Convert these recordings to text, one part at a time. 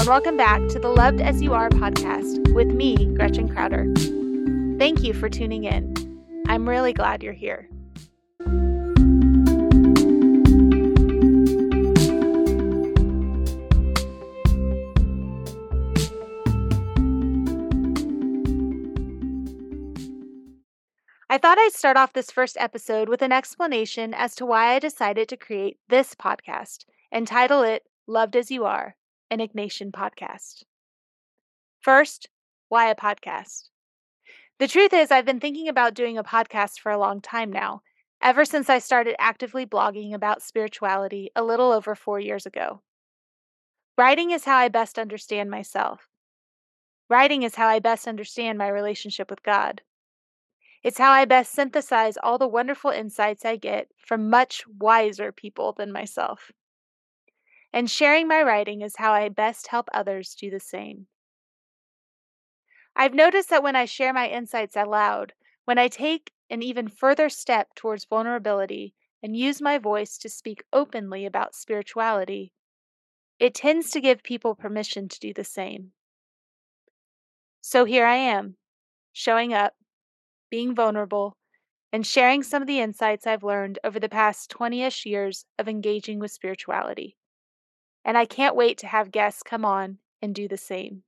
and welcome back to the Loved As You Are podcast with me, Gretchen Crowder. Thank you for tuning in. I'm really glad you're here. I thought I'd start off this first episode with an explanation as to why I decided to create this podcast and title it Loved as You Are an Ignatian podcast. First, why a podcast? The truth is, I've been thinking about doing a podcast for a long time now, ever since I started actively blogging about spirituality a little over four years ago. Writing is how I best understand myself. Writing is how I best understand my relationship with God. It's how I best synthesize all the wonderful insights I get from much wiser people than myself and sharing my writing is how I best help others do the same. I've noticed that when I share my insights aloud, when I take an even further step towards vulnerability and use my voice to speak openly about spirituality, it tends to give people permission to do the same. So here I am, showing up, being vulnerable, and sharing some of the insights I've learned over the past 20 ish years of engaging with spirituality and I can't wait to have guests come on and do the same.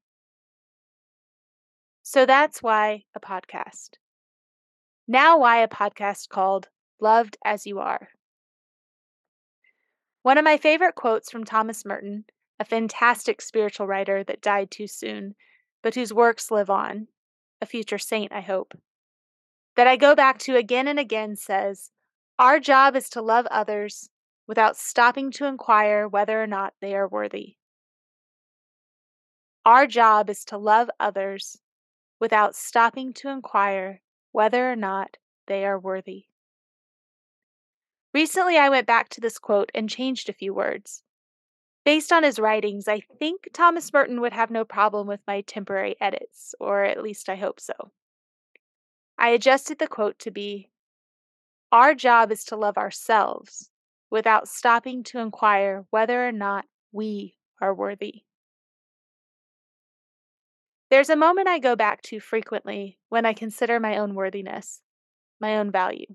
So that's why a podcast. Now, why a podcast called Loved as You Are. One of my favorite quotes from Thomas Merton, a fantastic spiritual writer that died too soon, but whose works live on, a future saint, I hope, that I go back to again and again says, Our job is to love others without stopping to inquire whether or not they are worthy. Our job is to love others without stopping to inquire whether or not they are worthy. Recently, I went back to this quote and changed a few words. Based on his writings, I think Thomas Merton would have no problem with my temporary edits, or at least I hope so. I adjusted the quote to be Our job is to love ourselves without stopping to inquire whether or not we are worthy. There's a moment I go back to frequently when I consider my own worthiness, my own value,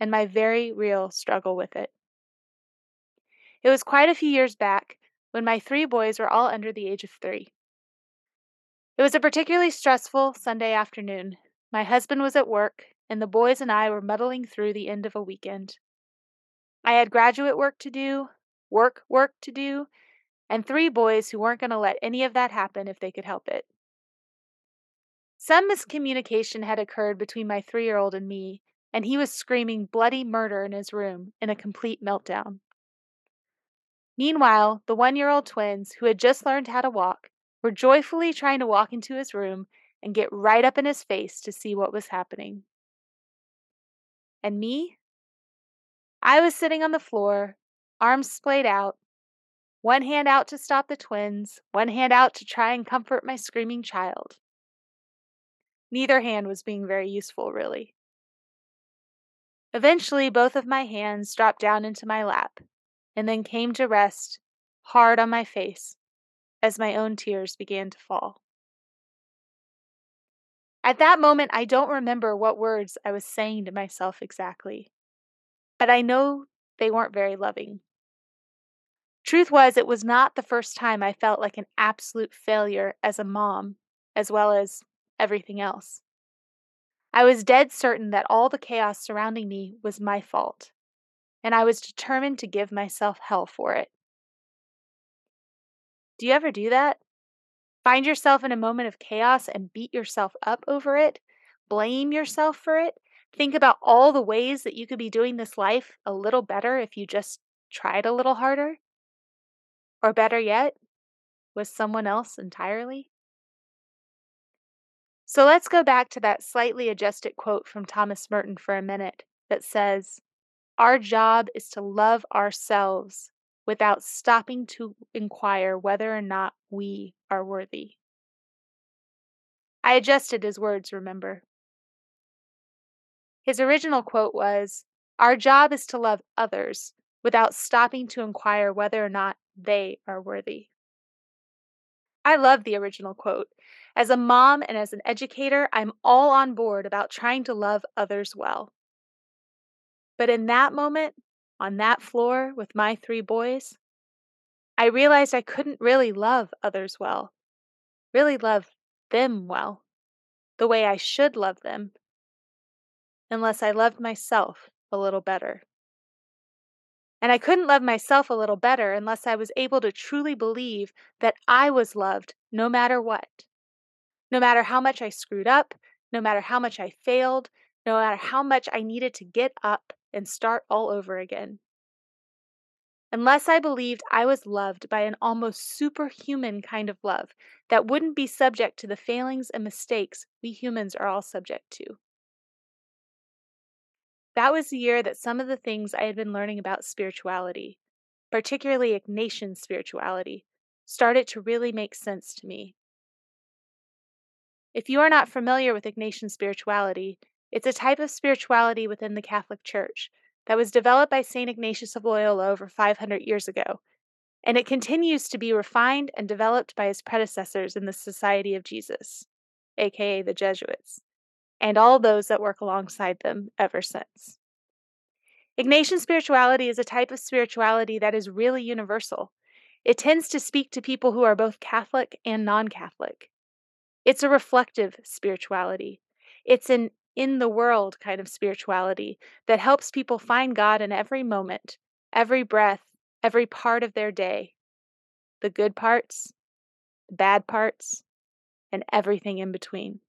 and my very real struggle with it. It was quite a few years back when my three boys were all under the age of three. It was a particularly stressful Sunday afternoon. My husband was at work, and the boys and I were muddling through the end of a weekend. I had graduate work to do, work work to do, and three boys who weren't going to let any of that happen if they could help it. Some miscommunication had occurred between my three year old and me, and he was screaming bloody murder in his room in a complete meltdown. Meanwhile, the one year old twins, who had just learned how to walk, were joyfully trying to walk into his room and get right up in his face to see what was happening. And me? I was sitting on the floor, arms splayed out, one hand out to stop the twins, one hand out to try and comfort my screaming child. Neither hand was being very useful, really. Eventually, both of my hands dropped down into my lap and then came to rest hard on my face as my own tears began to fall. At that moment, I don't remember what words I was saying to myself exactly I know they weren't very loving. Truth was, it was not the first time I felt like an absolute failure as a mom, as well as everything else. I was dead certain that all the chaos surrounding me was my fault, and I was determined to give myself hell for it. Do you ever do that? Find yourself in a moment of chaos and beat yourself up over it? Blame yourself for it? Think about all the ways that you could be doing this life a little better if you just tried a little harder. Or better yet, with someone else entirely. So let's go back to that slightly adjusted quote from Thomas Merton for a minute that says, Our job is to love ourselves without stopping to inquire whether or not we are worthy. I adjusted his words, remember. His original quote was Our job is to love others without stopping to inquire whether or not they are worthy. I love the original quote. As a mom and as an educator, I'm all on board about trying to love others well. But in that moment, on that floor with my three boys, I realized I couldn't really love others well, really love them well, the way I should love them, unless I loved myself a little better. And I couldn't love myself a little better unless I was able to truly believe that I was loved no matter what. No matter how much I screwed up, no matter how much I failed, no matter how much I needed to get up and start all over again. Unless I believed I was loved by an almost superhuman kind of love that wouldn't be subject to the failings and mistakes we humans are all subject to. That was the year that some of the things I had been learning about spirituality, particularly Ignatian spirituality, started to really make sense to me. If you are not familiar with Ignatian spirituality, it's a type of spirituality within the Catholic Church that was developed by St. Ignatius of Loyola over 500 years ago, and it continues to be refined and developed by his predecessors in the Society of Jesus, aka the Jesuits and all those that work alongside them ever since. Ignatian spirituality is a type of spirituality that is really universal. It tends to speak to people who are both Catholic and non Catholic. It's a reflective spirituality. It's an in the world kind of spirituality that helps people find God in every moment, every breath, every part of their day the good parts, the bad parts, and everything in between.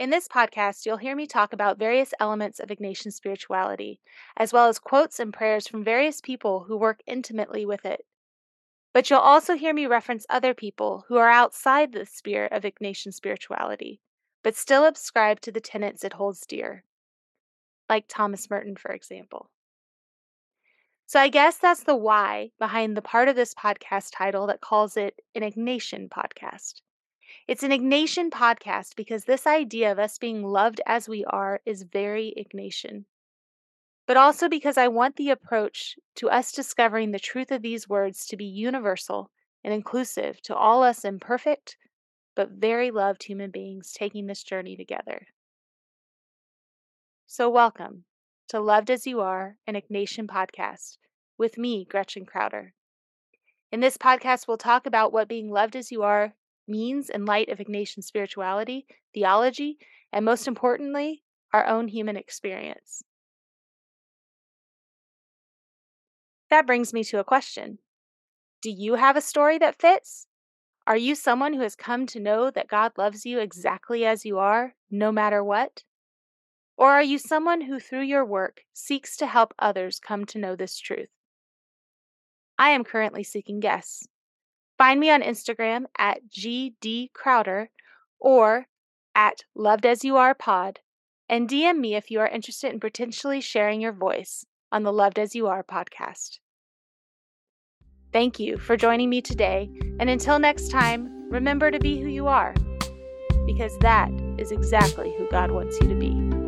In this podcast, you'll hear me talk about various elements of Ignatian spirituality, as well as quotes and prayers from various people who work intimately with it. But you'll also hear me reference other people who are outside the sphere of Ignatian spirituality, but still subscribe to the tenets it holds dear, like Thomas Merton, for example. So I guess that's the why behind the part of this podcast title that calls it an Ignatian podcast. It's an Ignatian podcast because this idea of us being loved as we are is very Ignatian. But also because I want the approach to us discovering the truth of these words to be universal and inclusive to all us imperfect but very loved human beings taking this journey together. So, welcome to Loved as You Are, an Ignatian podcast with me, Gretchen Crowder. In this podcast, we'll talk about what being loved as you are means in light of Ignatian spirituality, theology, and most importantly, our own human experience. That brings me to a question Do you have a story that fits? Are you someone who has come to know that God loves you exactly as you are, no matter what? Or are you someone who, through your work, seeks to help others come to know this truth? I am currently seeking guests. Find me on Instagram at gdcrowder or at Loved As You Are Pod, and DM me if you are interested in potentially sharing your voice on the Loved As You Are podcast. Thank you for joining me today, and until next time, remember to be who you are, because that is exactly who God wants you to be.